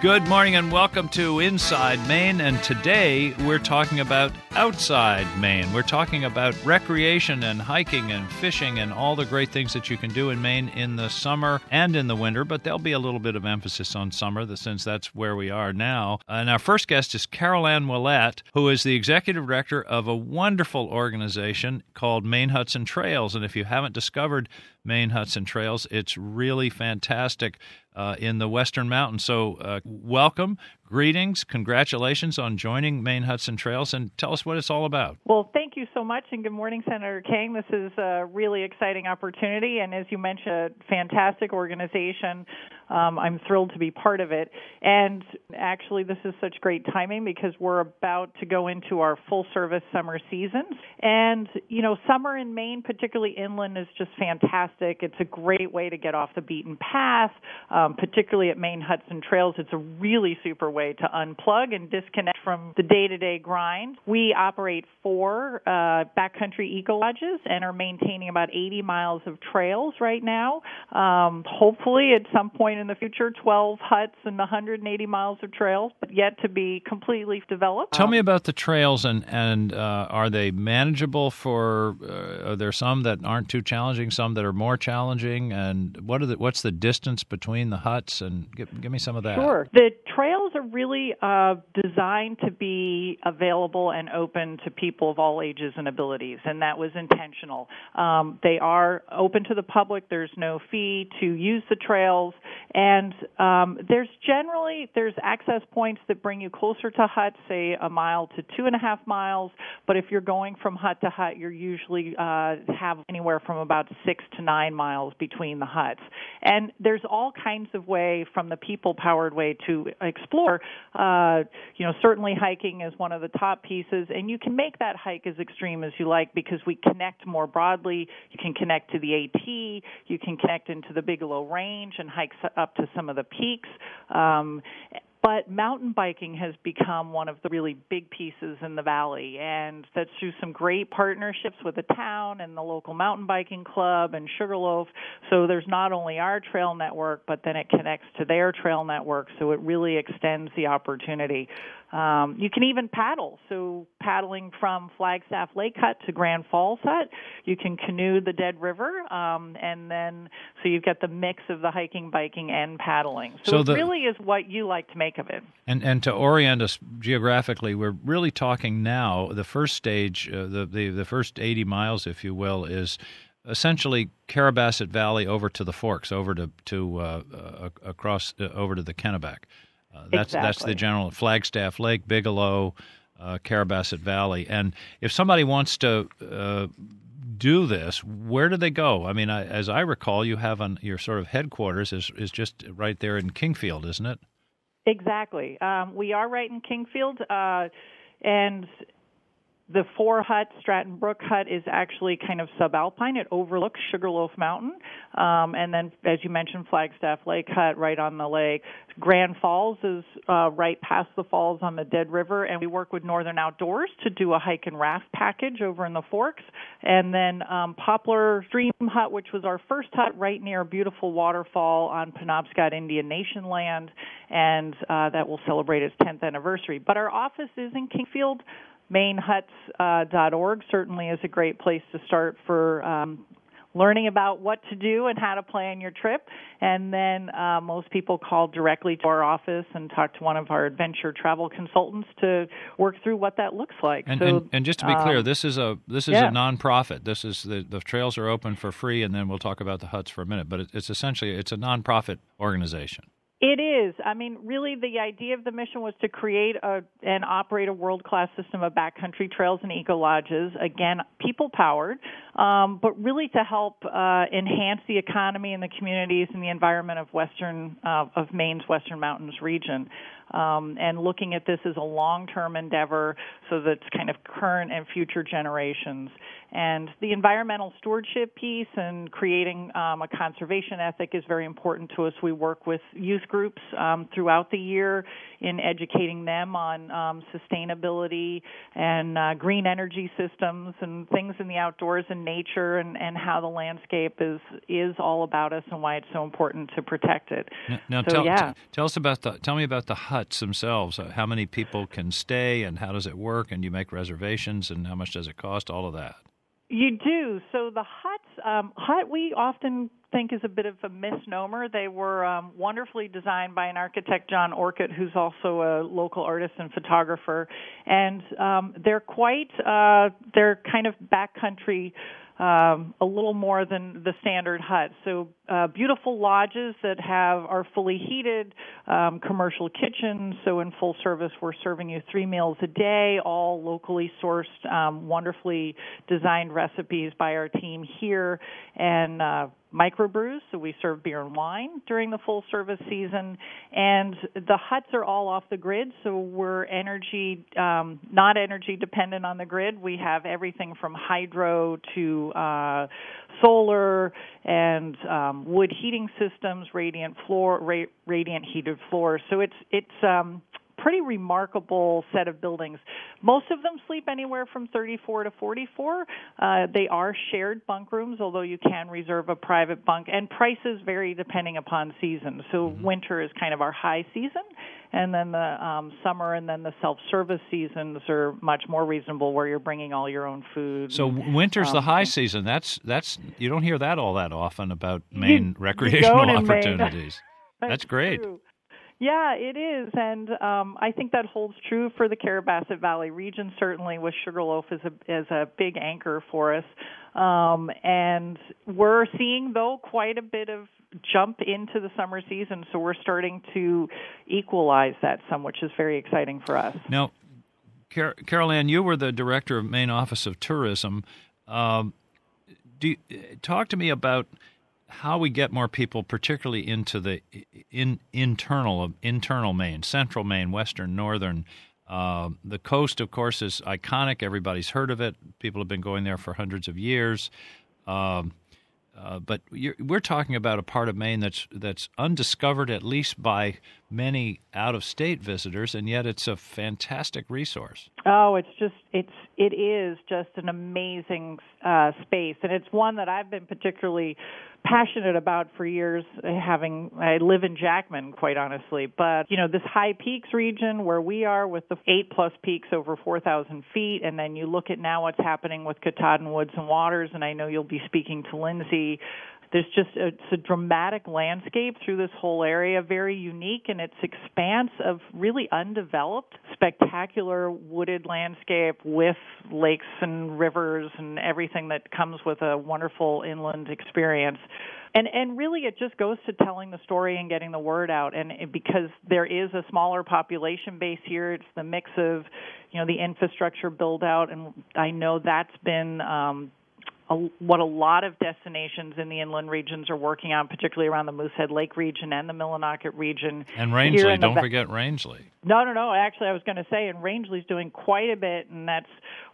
Good morning and welcome to Inside Maine. And today we're talking about outside Maine. We're talking about recreation and hiking and fishing and all the great things that you can do in Maine in the summer and in the winter. But there'll be a little bit of emphasis on summer since that's where we are now. And our first guest is Carol Ann Ouellette, who is the executive director of a wonderful organization called Maine Huts and Trails. And if you haven't discovered Maine Huts and Trails. It's really fantastic uh, in the Western Mountains. So, uh, welcome, greetings, congratulations on joining Maine Huts and Trails, and tell us what it's all about. Well, thank you so much, and good morning, Senator King. This is a really exciting opportunity, and as you mentioned, a fantastic organization. Um, I'm thrilled to be part of it. And actually, this is such great timing because we're about to go into our full service summer season. And, you know, summer in Maine, particularly inland, is just fantastic. It's a great way to get off the beaten path, um, particularly at Maine Hudson Trails. It's a really super way to unplug and disconnect from the day to day grind. We operate four uh, backcountry eco lodges and are maintaining about 80 miles of trails right now. Um, hopefully, at some point in the future, 12 huts and 180 miles of trails, but yet to be completely developed. Tell me about the trails and and uh, are they manageable for? Uh, are there some that aren't too challenging, some that are more challenging, and what are the, what's the distance between the huts? And give, give me some of that. Sure. The trails are really uh, designed to be available and open to people of all ages and abilities, and that was intentional. Um, they are open to the public. There's no fee to use the trails, and um, there's generally there's access points that bring you closer to huts, say a mile to two and a half miles. But if you're going from hut to hut, you're usually uh, have anywhere from about six to nine miles between the huts. And there's all kinds of way from the people-powered way to explore. Uh, you know, certainly hiking is one of the top pieces, and you can make that hike as extreme as you like because we connect more broadly. You can connect to the AT, you can connect into the Bigelow Range and hike up to some of the peaks. Um, but mountain biking has become one of the really big pieces in the valley, and that's through some great partnerships with the town and the local mountain biking club and Sugarloaf. So there's not only our trail network, but then it connects to their trail network, so it really extends the opportunity. Um, you can even paddle. So paddling from Flagstaff Lake Hut to Grand Falls Hut, you can canoe the Dead River, um, and then so you've got the mix of the hiking, biking, and paddling. So, so the, it really is what you like to make of it. And and to orient us geographically, we're really talking now. The first stage, uh, the, the the first eighty miles, if you will, is essentially Carrabassett Valley over to the Forks, over to to uh, uh, across uh, over to the Kennebec. Uh, that's exactly. that's the general Flagstaff Lake, Bigelow, uh, Carrabassett Valley, and if somebody wants to uh, do this, where do they go? I mean, I, as I recall, you have on your sort of headquarters is is just right there in Kingfield, isn't it? Exactly. Um, we are right in Kingfield, uh, and the four hut Stratton Brook hut is actually kind of subalpine. It overlooks Sugarloaf Mountain, um, and then, as you mentioned, Flagstaff Lake hut right on the lake. Grand Falls is uh, right past the falls on the Dead River, and we work with Northern Outdoors to do a hike and raft package over in the Forks, and then um, Poplar Stream Hut, which was our first hut right near a beautiful waterfall on Penobscot Indian Nation land, and uh, that will celebrate its 10th anniversary. But our office is in Kingfield. MaineHuts.org uh, certainly is a great place to start for um, learning about what to do and how to plan your trip. And then uh, most people call directly to our office and talk to one of our adventure travel consultants to work through what that looks like. And, so, and, and, just to be um, clear, this is a this is yeah. a nonprofit. This is the the trails are open for free, and then we'll talk about the huts for a minute. But it, it's essentially it's a nonprofit organization. It is. I mean, really, the idea of the mission was to create a, and operate a world class system of backcountry trails and eco lodges, again, people powered, um, but really to help uh, enhance the economy and the communities and the environment of Western, uh, of Maine's Western Mountains region. um, and looking at this as a long-term endeavor, so that's kind of current and future generations. And the environmental stewardship piece and creating um, a conservation ethic is very important to us. We work with youth groups um, throughout the year in educating them on um, sustainability and uh, green energy systems and things in the outdoors and nature and, and how the landscape is is all about us and why it's so important to protect it. Now, now so, tell, yeah. t- tell us about the tell me about the huts themselves. Uh, how many people can stay and how does it work? And you make reservations and how much does it cost? All of that. You do. So the huts, um, hut we often think is a bit of a misnomer. They were um, wonderfully designed by an architect, John Orcutt, who's also a local artist and photographer, and um, they're quite uh, they're kind of backcountry um, a little more than the standard hut. So uh, beautiful lodges that have are fully heated, um, commercial kitchens. So in full service, we're serving you three meals a day, all locally sourced, um, wonderfully designed recipes by our team here, and uh, microbrews, so we serve beer and wine during the full service season. And the huts are all off the grid, so we're energy um, not energy dependent on the grid. We have everything from hydro to uh, solar and um, wood heating systems, radiant floor, ra- radiant heated floors. So it's it's um, pretty remarkable set of buildings. Most of them sleep anywhere from 34 to 44. Uh, they are shared bunk rooms, although you can reserve a private bunk, and prices vary depending upon season. So mm-hmm. winter is kind of our high season, and then the um, summer and then the self-service seasons are much more reasonable, where you're bringing all your own food. So winter's um, the high season. That's that's you don't hear that all that often about Maine you, recreational you opportunities. Maine. that's, great. True. Yeah, it is, and um, I think that holds true for the Carrabassett Valley region. Certainly, with Sugarloaf as a as a big anchor for us, um, and we're seeing though quite a bit of jump into the summer season. So we're starting to equalize that some, which is very exciting for us. Now, Car- Carol Ann, you were the director of Maine Office of Tourism. Um, do you, talk to me about how we get more people, particularly into the in, internal internal Maine, central Maine, western, northern. Uh, the coast, of course, is iconic. Everybody's heard of it. People have been going there for hundreds of years. Um, uh, but we're talking about a part of Maine that's that's undiscovered, at least by many out-of-state visitors, and yet it's a fantastic resource. Oh, it's just it's it is just an amazing uh, space, and it's one that I've been particularly passionate about for years uh, having I live in Jackman quite honestly but you know this high peaks region where we are with the 8 plus peaks over 4000 feet and then you look at now what's happening with Katahdin Woods and Waters and I know you'll be speaking to Lindsay there's just a, it's a dramatic landscape through this whole area, very unique in its expanse of really undeveloped, spectacular wooded landscape with lakes and rivers and everything that comes with a wonderful inland experience. And and really it just goes to telling the story and getting the word out. And it, because there is a smaller population base here it's the mix of you know the infrastructure build out. And i know that's been um what a lot of destinations in the inland regions are working on, particularly around the Moosehead Lake region and the Millinocket region. And Rangeley, don't the, forget Rangeley. No, no, no. Actually, I was going to say, and Rangeley's doing quite a bit, and that's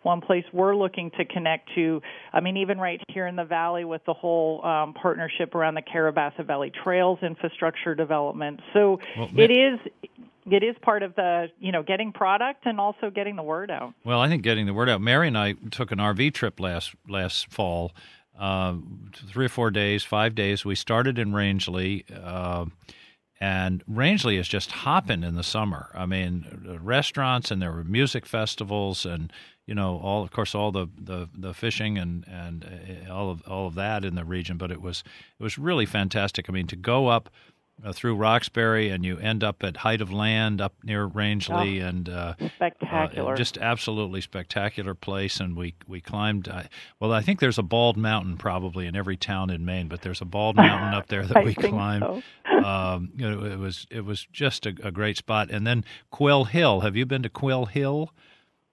one place we're looking to connect to. I mean, even right here in the valley with the whole um, partnership around the Carrabassett Valley Trails infrastructure development. So well, it is it is part of the you know getting product and also getting the word out. Well, I think getting the word out. Mary and I took an RV trip last last fall, uh, three or four days, five days. We started in Rangeley. Uh, and Rangeley is just hopping in the summer. I mean, restaurants and there were music festivals and you know all of course all the, the, the fishing and and uh, all of all of that in the region. But it was it was really fantastic. I mean, to go up uh, through Roxbury, and you end up at Height of Land up near Rangeley, oh, and uh, spectacular, uh, just absolutely spectacular place. And we we climbed. Uh, well, I think there's a bald mountain probably in every town in Maine, but there's a bald mountain up there that we climbed. So. um, know, it was it was just a, a, great spot. And then Quill Hill. Have you been to Quill Hill?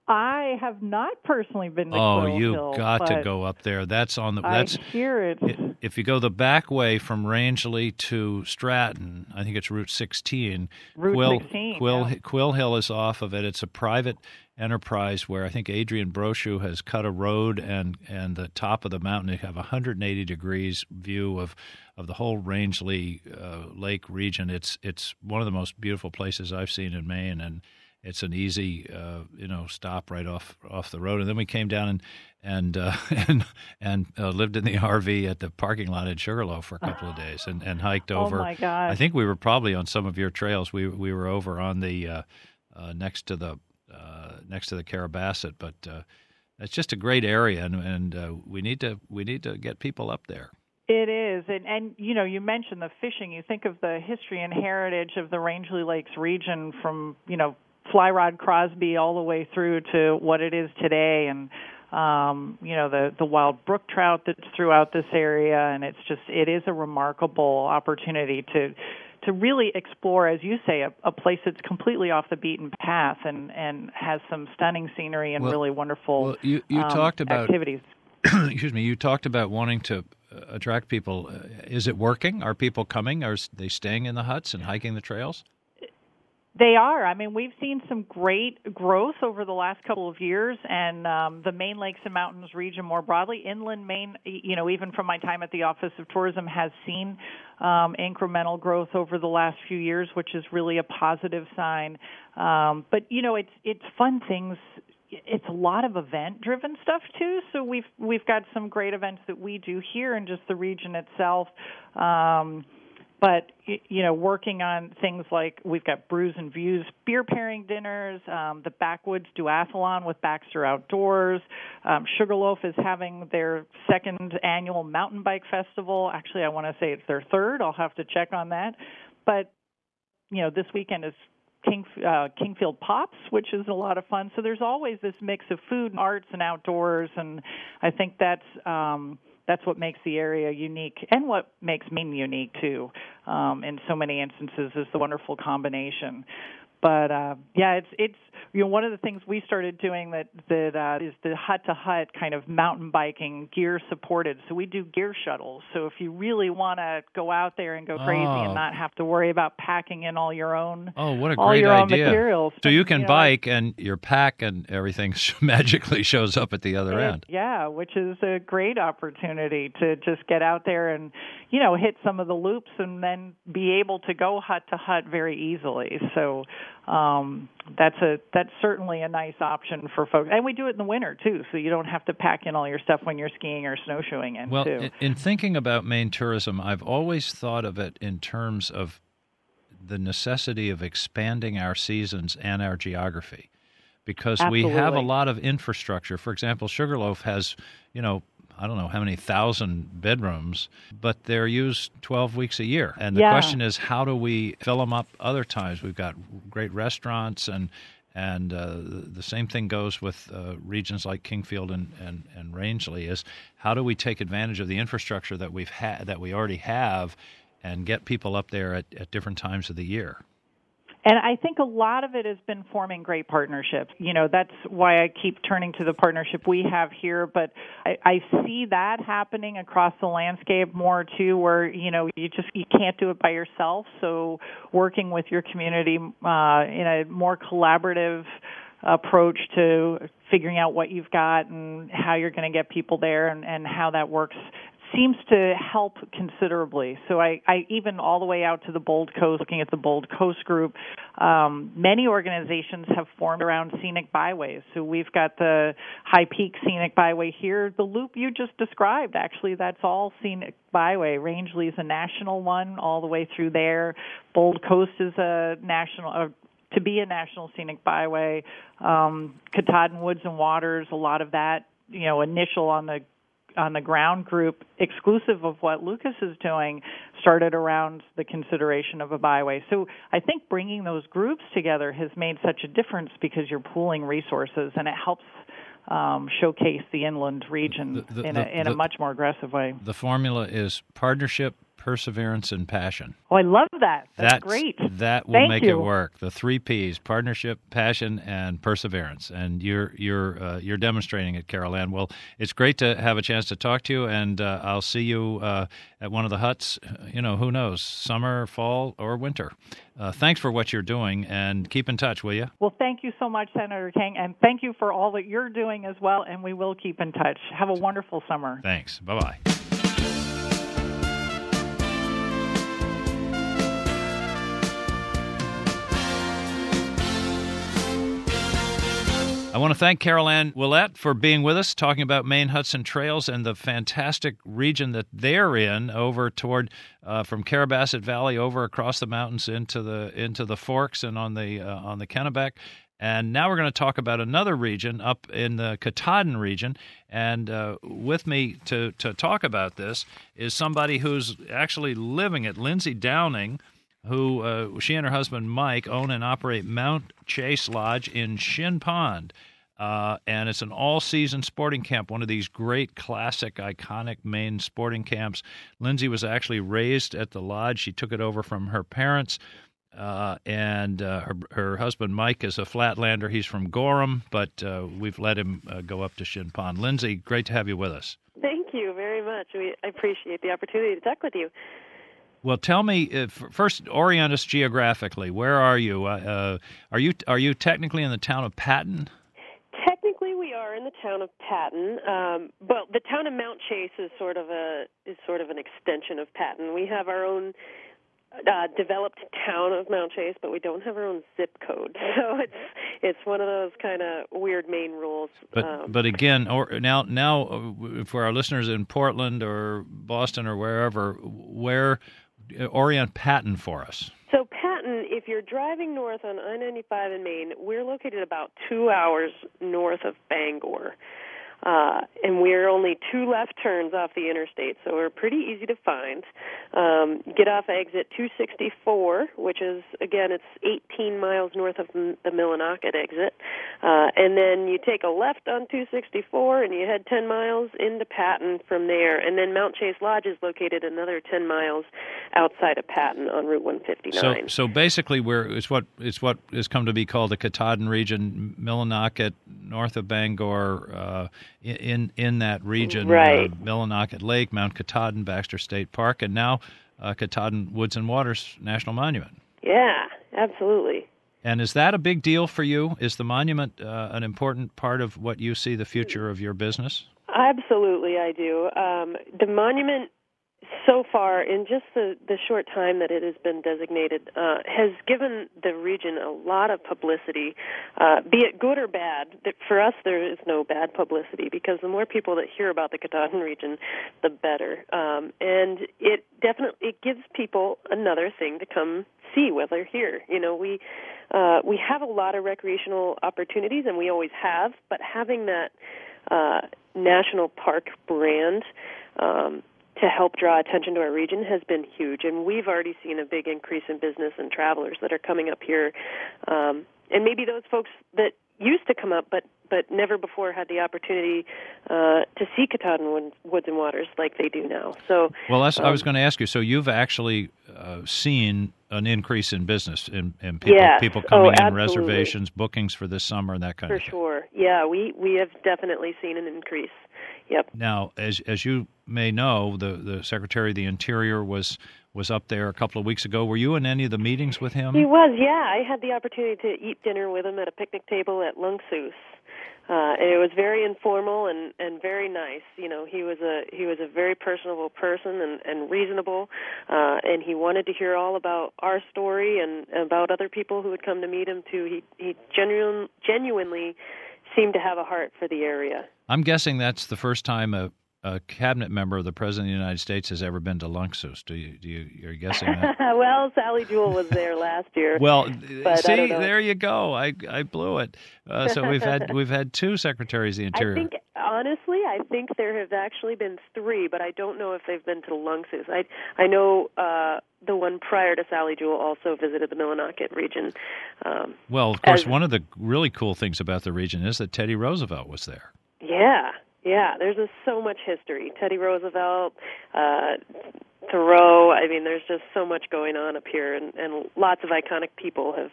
I have not personally been to oh, Quill you Hill, got to go up there. That's on the. That's I hear it. if you go the back way from Rangeley to Stratton. I think it's Route 16. Route Quill 16, Quill yeah. Quill Hill is off of it. It's a private enterprise where I think Adrian Brochu has cut a road and and the top of the mountain you have a 180 degrees view of of the whole Rangeley uh, Lake region. It's it's one of the most beautiful places I've seen in Maine and it's an easy uh, you know stop right off off the road and then we came down and and uh, and and uh, lived in the RV at the parking lot in Sugarloaf for a couple of days and, and hiked over. Oh, over my gosh. I think we were probably on some of your trails we we were over on the uh, uh, next to the uh, next to the Carrabassett but uh, it's just a great area and and uh, we need to we need to get people up there It is, and and you know, you mentioned the fishing. You think of the history and heritage of the Rangeley Lakes region from you know Fly Rod Crosby all the way through to what it is today, and um, you know the the wild brook trout that's throughout this area, and it's just it is a remarkable opportunity to to really explore, as you say, a, a place that's completely off the beaten path and and has some stunning scenery and Well- really wonderful well you you um, talked about activities. excuse me, you talked about wanting to uh, attract people. Uh, Is it working? Are people coming? Are they staying in the huts and hiking the trails? They are. I mean, we've seen some great growth over the last couple of years, and um, the Maine Lakes and Mountains region more broadly, inland Maine. You know, even from my time at the Office of Tourism, has seen um, incremental growth over the last few years, which is really a positive sign. Um, but you know, it's it's fun things it's a lot of event driven stuff too so we've we've got some great events that we do here in just the region itself um but you know working on things like we've got brews and views beer pairing dinners um the backwoods duathlon with baxter outdoors. Um sugarloaf is having their second annual mountain bike festival. Actually i want to say it's their third. I'll have to check on that. But you know this weekend is King, uh, Kingfield Pops, which is a lot of fun. So there's always this mix of food, and arts, and outdoors, and I think that's um, that's what makes the area unique, and what makes Maine unique too. Um, in so many instances, is the wonderful combination. But uh, yeah, it's it's you know one of the things we started doing that that uh, is the hut to hut kind of mountain biking gear supported. So we do gear shuttles. So if you really want to go out there and go crazy Oh. and not have to worry about packing in all your own Oh, what a all great idea! materials. So you can know, bike, and your pack and everything magically shows up at the other it- end. Yeah, which is a great opportunity to just get out there and you know hit some of the loops and then be able to go hut to hut very easily. So um, that's a that's certainly a nice option for folks, and we do it in the winter too, so you don't have to pack in all your stuff when you're skiing or snowshoeing in Well, too. in, in thinking about Maine tourism, I've always thought of it in terms of the necessity of expanding our seasons and our geography because we have a lot of infrastructure. For example, Sugarloaf has, you know, I don't know how many thousand bedrooms, but they're used 12 weeks a year. And the Yeah. question is, how do we fill them up other times? We've got great restaurants and and uh, the same thing goes with uh, regions like Kingfield and, and, and Rangeley is how do we take advantage of the infrastructure that we've had that we already have and get people up there at, at different times of the year? And I think a lot of it has been forming great partnerships. You know, that's why I keep turning to the partnership we have here. But I, I see that happening across the landscape more too, where you know you just you can't do it by yourself. So working with your community uh, in a more collaborative approach to figuring out what you've got and how you're going to get people there and, and how that works seems to help considerably. So I, I even all the way out to the Bold Coast, looking at the Bold Coast group, um, many organizations have formed around scenic byways. So we've got the High Peak Scenic Byway here. The loop you just described, actually, that's all scenic byway. Rangeley is a national one, all the way through there. Bold Coast is a national. Uh, to be a national scenic byway, um, Katahdin Woods and Waters, a lot of that, you know, initial on the on the ground group, exclusive of what Lucas is doing, started around the consideration of a byway. So I think bringing those groups together has made such a difference because you're pooling resources and it helps um, showcase the inland region The- the- in, a, in the- a much more aggressive way. The formula is partnership, perseverance, and passion. Oh, I love that. That's, That's great. That will Thank make you. it work. The three P's: partnership, passion, and perseverance. And you're you're uh, you're demonstrating it, Carol Ann. Well, it's great to have a chance to talk to you, and uh, I'll see you uh, at one of the huts. You know, who knows, summer, fall, or winter. Uh, thanks for what you're doing, and keep in touch, will you? Well, thank you so much, Senator King, and thank you for all that you're doing as well. And we will keep in touch. Have a wonderful summer. Thanks. Bye bye. I want to thank Carol Ann Ouellette for being with us, talking about Maine Huts and Trails and the fantastic region that they're in, over toward uh, from Carrabassett Valley over across the mountains into the into the Forks and on the uh, on the Kennebec. And now we're going to talk about another region up in the Katahdin region. And uh, with me to, to talk about this is somebody who's actually living it, Lindsay Downing, who uh, she and her husband Mike own and operate Mount Chase Lodge in Shin Pond. Uh, and it's an all season sporting camp, one of these great, classic, iconic Maine sporting camps. Lindsay was actually raised at the lodge. She took it over from her parents. Uh, and uh, her, her husband Mike is a flatlander. He's from Gorham, but uh, we've let him uh, go up to Shin Pond. Lindsay, great to have you with us. Thank you very much. We I appreciate the opportunity to talk with you. Well, tell me uh, first. Orient us geographically. Where are you? Uh, are you are you technically in the town of Patten? Technically, we are in the town of Patten, um, but the town of Mount Chase is sort of a is sort of an extension of Patten. We have our own uh, developed town of Mount Chase, but we don't have our own zip code. So it's it's one of those kind of weird main rules. But um, but again, or now now uh, for our listeners in Portland or Boston or wherever, where uh, Uh, orient Patten for us. So Patten, if you're driving north on I-95 in Maine, we're located about two hours north of Bangor. Uh, and we're only two left turns off the interstate, so we're pretty easy to find. Um, get off exit 264, which is again it's 18 miles north of the Millinocket exit, uh, and then you take a left on 264 and you head 10 miles into Patten from there, and then Mount Chase Lodge is located another 10 miles outside of Patten on Route 159. So so basically, we're it's what it's what has come to be called the Katahdin region, Millinocket, north of Bangor. Uh, in in that region, right. uh, Millinocket Lake, Mount Katahdin, Baxter State Park, and now uh, Katahdin Woods and Waters National Monument. Yeah, absolutely. And is that a big deal for you? Is the monument uh, an important part of what you see the future of your business? Absolutely, I do. Um, the monument so far, in just the, the short time that it has been designated, uh, has given the region a lot of publicity, uh, be it good or bad. For us, there is no bad publicity because the more people that hear about the Katahdin region, the better. Um, and it definitely it gives people another thing to come see while they're here. You know, we uh, we have a lot of recreational opportunities, and we always have, but having that uh, national park brand. Um, to help draw attention to our region has been huge, and we've already seen a big increase in business and travelers that are coming up here, um, and maybe those folks that used to come up but but never before had the opportunity uh, to see Katahdin Woods and Waters like they do now. So, well, that's um, I was going to ask you. So you've actually uh, seen an increase in business in, in people yes. people coming oh, in, reservations, bookings for this summer, and that kind for of thing. For sure, yeah, we we have definitely seen an increase. Yep. Now, as as you may know, the the Secretary of the Interior was was up there a couple of weeks ago. Were you in any of the meetings with him? He was. Yeah, I had the opportunity to eat dinner with him at a picnic table at Lunksoos. Uh, and it was very informal and and very nice. You know, he was a he was a very personable person and and reasonable, uh, and he wanted to hear all about our story and about other people who would come to meet him too. He he genuine genuinely seemed to have a heart for the area. I'm guessing that's the first time a, a cabinet member of the President of the United States has ever been to Lunksoos. Do you? Do you? You're guessing that? well, Sally Jewell was there last year. well, see, there you go. I I blew it. Uh, so we've had we've had two secretaries of the Interior. I think honestly, I think there have actually been three, but I don't know if they've been to Lunksoos. I I know. Uh, the one prior to Sally Jewell also visited the Millinocket region. Um, well, of course, as, one of the really cool things about the region is that Teddy Roosevelt was there. Yeah, yeah. There's a, so much history. Teddy Roosevelt, uh, Thoreau. I mean, there's just so much going on up here, and, and lots of iconic people have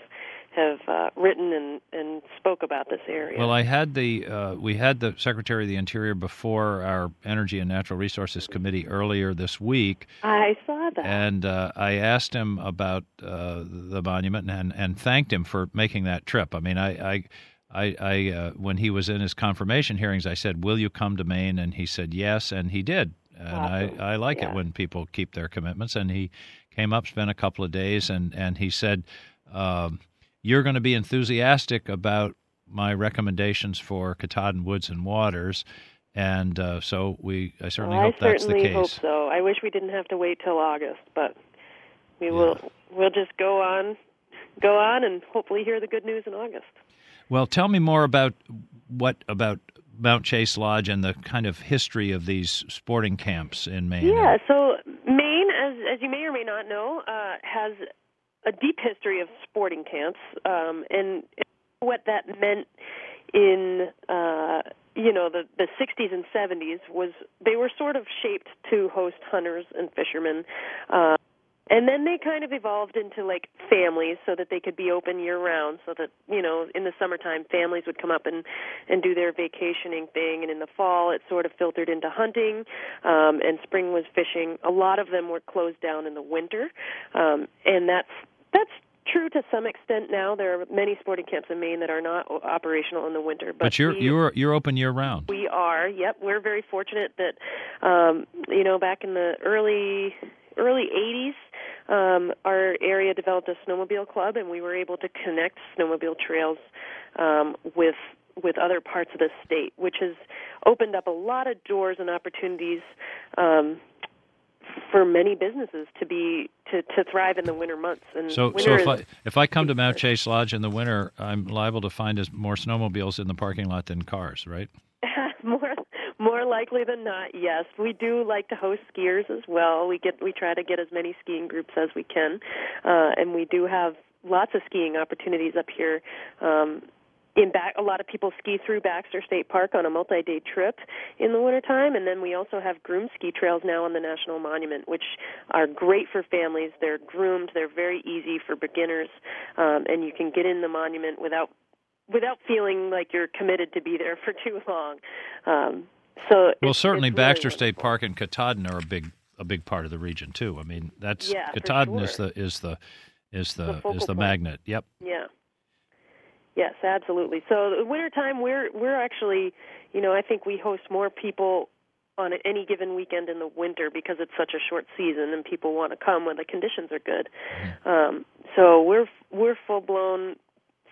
have uh, written and, and spoke about this area. Well, I had the uh, we had the Secretary of the Interior before our Energy and Natural Resources Committee earlier this week. I saw that, and uh, I asked him about uh, the monument and and thanked him for making that trip. I mean, I. I I, I uh, when he was in his confirmation hearings, I said, "Will you come to Maine?" And he said yes, and he did. And awesome. I, I like yeah. it when people keep their commitments. And he came up, spent a couple of days, and and he said, um, "You're going to be enthusiastic about my recommendations for Katahdin Woods and Waters." And uh, so we, I certainly well, hope I that's the case. I certainly case. hope so. I wish we didn't have to wait till August, but we Yeah. will. We'll just go on, go on, and hopefully hear the good news in August. Well, tell me more about what about Mount Chase Lodge and the kind of history of these sporting camps in Maine. Yeah, so Maine, as as you may or may not know, uh, has a deep history of sporting camps, um, and what that meant in uh, you know the the 60s and 70s was they were sort of shaped to host hunters and fishermen. Uh, and then they kind of evolved into like families so that they could be open year round so that you know in the summertime families would come up and and do their vacationing thing and in the fall it sort of filtered into hunting um and spring was fishing a lot of them were closed down in the winter um and that's that's true to some extent now there are many sporting camps in Maine that are not operational in the winter but, but you're we, you're you're open year round. we are. Yep, we're very fortunate that um, you know back in the early early 80s um, our area developed a snowmobile club and we were able to connect snowmobile trails um, with with other parts of the state, which has opened up a lot of doors and opportunities um, for many businesses to be to, to thrive in the winter months. And So, so if I if I come to Mount Chase Lodge in the winter, I'm liable to find as more snowmobiles in the parking lot than cars, right? more likely than not, yes. We do like to host skiers as well. We get we try to get as many skiing groups as we can, uh, and we do have lots of skiing opportunities up here. Um, in back, a lot of people ski through Baxter State Park on a multi-day trip in the wintertime, and then we also have groomed ski trails now on the National Monument, which are great for families. They're groomed, they're very easy for beginners, um, and you can get in the monument without without feeling like you're committed to be there for too long. Um, so Well, certainly it's really Baxter State. Park and Katahdin are a big a big part of the region too. I mean, that's Yeah, Katahdin is the is the is the, The is the point. magnet. Yep. Yeah. Yes, absolutely. So the wintertime we're we're actually, you know, I think we host more people on any given weekend in the winter because it's such a short season and people want to come when the conditions are good. Um, so we're we're full blown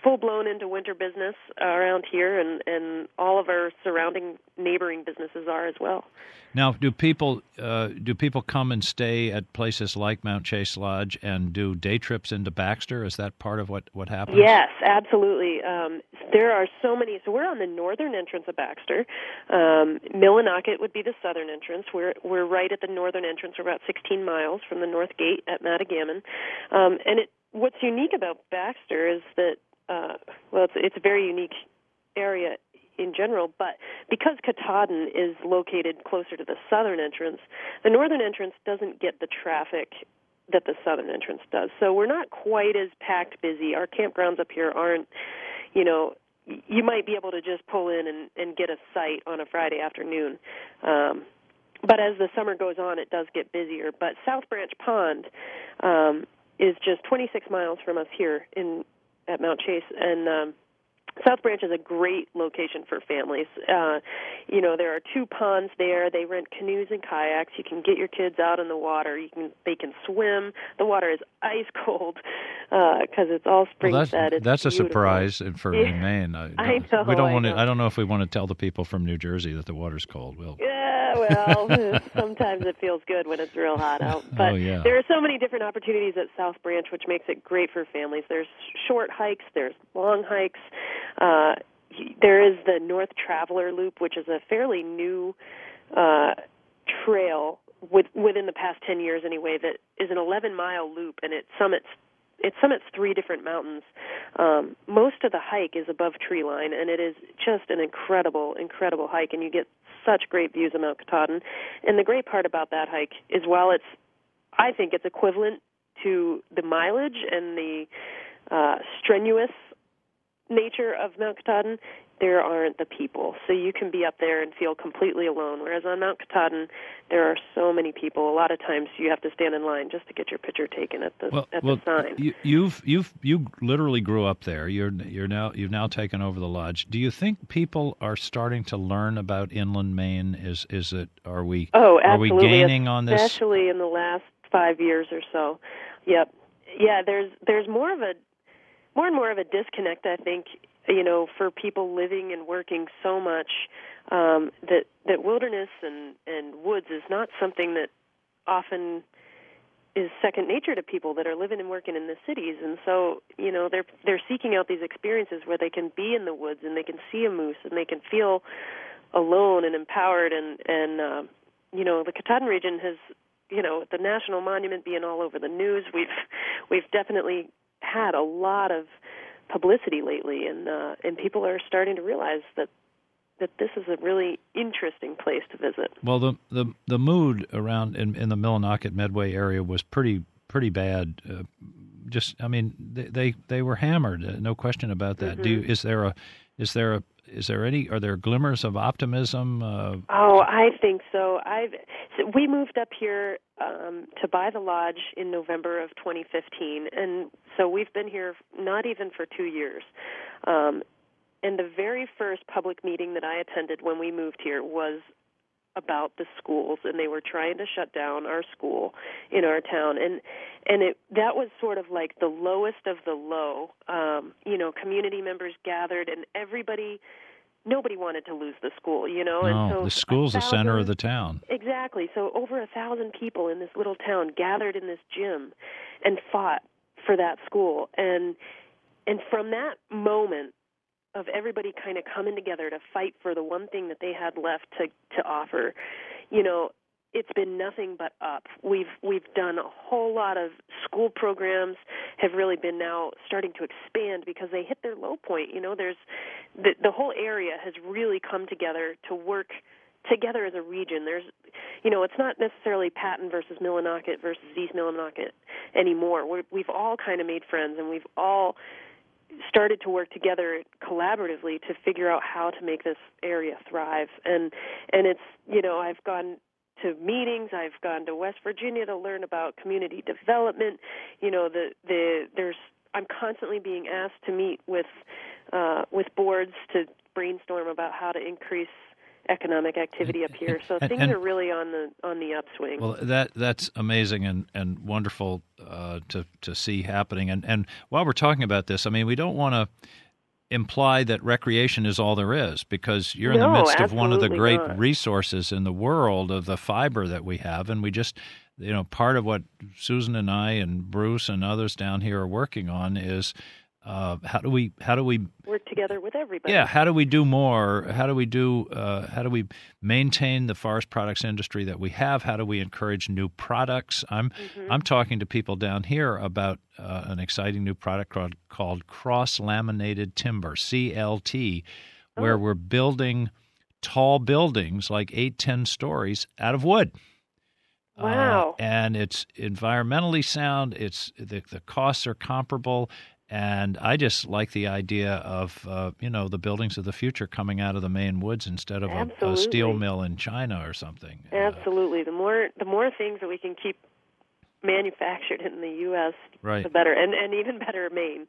full blown into winter business around here and and all of our surrounding neighboring businesses are as well. Now, do people uh, do people come and stay at places like Mount Chase Lodge and do day trips into Baxter? Is that part of what what happens? Yes, absolutely. Um, there are so many. So we're on the northern entrance of Baxter. Um, Millinocket would be the southern entrance. We're we're right at the northern entrance. We're about 16 miles from the north gate at Mattagamon. Um, and it what's unique about Baxter is that uh, well, it's it's a very unique area in general, but because Katahdin is located closer to the southern entrance, the northern entrance doesn't get the traffic that the southern entrance does. So we're not quite as packed busy. Our campgrounds up here aren't, you know, you might be able to just pull in and, and get a site on a Friday afternoon. Um, but as the summer goes on, it does get busier. But South Branch Pond um, is just 26 miles from us here in at Mount Chase, and um, South Branch is a great location for families. Uh, you know, there are two ponds there. They rent canoes and kayaks. You can get your kids out in the water. You can they can swim. The water is ice cold because it's all spring Well, that's fed. It's that's a surprise for Yeah. in Maine. I, I know, we don't want to. I don't know if we want to tell the people from New Jersey that the water's cold. We'll Yeah, well, sometimes it feels good when it's real hot out. But Oh, yeah. there are so many different opportunities at South Branch, which makes it great for families. There's short hikes, there's long hikes. Uh, there is the North Traveler Loop, which is a fairly new uh, trail with, within the past 10 years anyway that is an 11 mile loop and it summits it summits three different mountains. Um, most of the hike is above tree line, and it is just an incredible, incredible hike, and you get such great views of Mount Katahdin. And the great part about that hike is while it's I think it's equivalent to the mileage and the uh, strenuous nature of Mount Katahdin, there aren't the people. So you can be up there and feel completely alone. Whereas on Mount Katahdin, there are so many people. A lot of times you have to stand in line just to get your picture taken at the well, at well, the sign. You, you've you've you literally grew up there. You're you're now you've now taken over the lodge. Do you think people are starting to learn about inland Maine? Is is it are we oh are we absolutely, gaining on this? especially in the last five years or so. Yep. Yeah, there's there's more of a more and more of a disconnect, I think, you know, for people living and working so much um, that that wilderness and and woods is not something that often is second nature to people that are living and working in the cities. And so you know they're they're seeking out these experiences where they can be in the woods and they can see a moose and they can feel alone and empowered. And and uh, you know the Katahdin region has you know the national monument being all over the news. We've we've definitely had a lot of publicity lately, and uh, and people are starting to realize that that this is a really interesting place to visit. Well, the the the mood around in, in the Millinocket Medway area was pretty pretty bad. Uh, just, I mean, they they, they were hammered. Uh, no question about that. Mm-hmm. Do you, is there a is there a is there any are there glimmers of optimism? Uh, oh, I think so. I've so we moved up here um, to buy the lodge in November of 2015, and so we've been here not even for two years. Um, and the very first public meeting that I attended when we moved here was about the schools and they were trying to shut down our school in our town and and it that was sort of like the lowest of the low um you know community members gathered and everybody nobody wanted to lose the school you know no, and so the school's the center of the town. Exactly. So over a thousand people in this little town gathered in this gym and fought for that school. And and from that moment of everybody kind of coming together to fight for the one thing that they had left to to offer, you know, it's been nothing but up. We've we've done a whole lot of school programs have really been now starting to expand because they hit their low point. You know, there's the the whole area has really come together to work together as a region. There's, you know, it's not necessarily Patten versus Millinocket versus East Millinocket anymore. We're, we've all kind of made friends, and we've all started to work together collaboratively to figure out how to make this area thrive. And and it's, you know, I've gone to meetings. I've gone to West Virginia to learn about community development. You know, the the there's I'm constantly being asked to meet with uh, with boards to brainstorm about how to increase economic activity up here. So And- things and- are really on the on the upswing. Well, that that's amazing and and wonderful uh, to to see happening. And and while we're talking about this, I mean, we don't want to imply that recreation is all there is because you're in the midst of one of the great not. resources in the world of the fiber that we have and we just you know part of what Susan and I and Bruce and others down here are working on is uh, how do we how do we Work together with everybody. yeah, how do we do more? How do we do? Uh, how do we maintain the forest products industry that we have? How do we encourage new products? I'm Mm-hmm. I'm talking to people down here about uh, an exciting new product called, called cross laminated timber (CLT), where Oh. we're building tall buildings like eight ten stories out of wood. Uh, Wow. and it's environmentally sound. It's the the costs are comparable, and I just like the idea of uh, you know the buildings of the future coming out of the Maine woods instead of a, a steel mill in China or something. Uh, Absolutely. The more the more things that we can keep manufactured in the U.S., Right. the better, and and even better, Maine.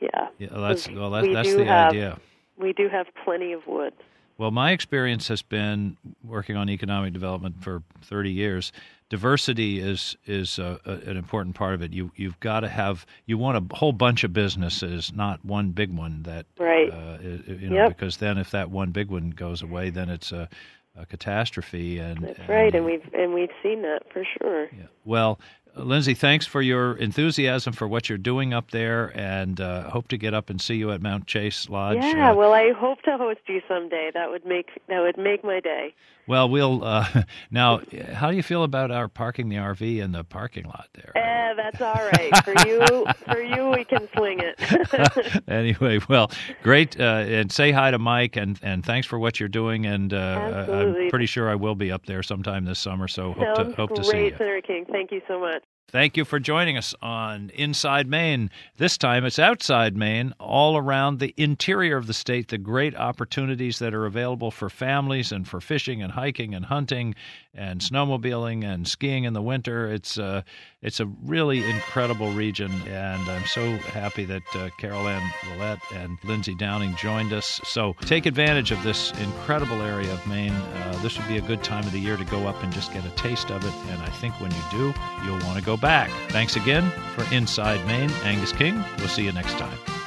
Yeah. yeah, that's well, that, we that's the have- idea. We do have plenty of wood. Well, my experience has been working on economic development for 30 years. Diversity is is a, a, an important part of it. You you've got to have you want a whole bunch of businesses, not one big one that Right. uh, you know Yep. because then if that one big one goes away, then it's a, a catastrophe. And That's right, and we've and we've seen that for sure. yeah. Well, Lindsay, thanks for your enthusiasm for what you're doing up there, and uh, hope to get up and see you at Mount Chase Lodge. Yeah, uh, well, I hope to host you someday. That would make that would make my day. Well, we'll uh, now. How do you feel about our parking the RV in the parking lot there? Eh, that's all right for you. For you, we can swing it. anyway, well, great, uh, and say hi to Mike, and and thanks for what you're doing. And uh, I'm pretty sure I will be up there sometime this summer. So hope Sounds to hope to see you. Great, Senator King. Thank you so much. Thank you for joining us on Inside Maine. This time it's outside Maine, all around the interior of the state, the great opportunities that are available for families and for fishing and hiking and hunting and snowmobiling and skiing in the winter. It's uh, it's a really incredible region, and I'm so happy that uh, Carol Ann Ouellette and Lindsay Downing joined us. So take advantage of this incredible area of Maine. Uh, this would be a good time of the year to go up and just get a taste of it, and I think when you do, you'll want to go back. Thanks again for Inside Maine. Angus King. We'll see you next time.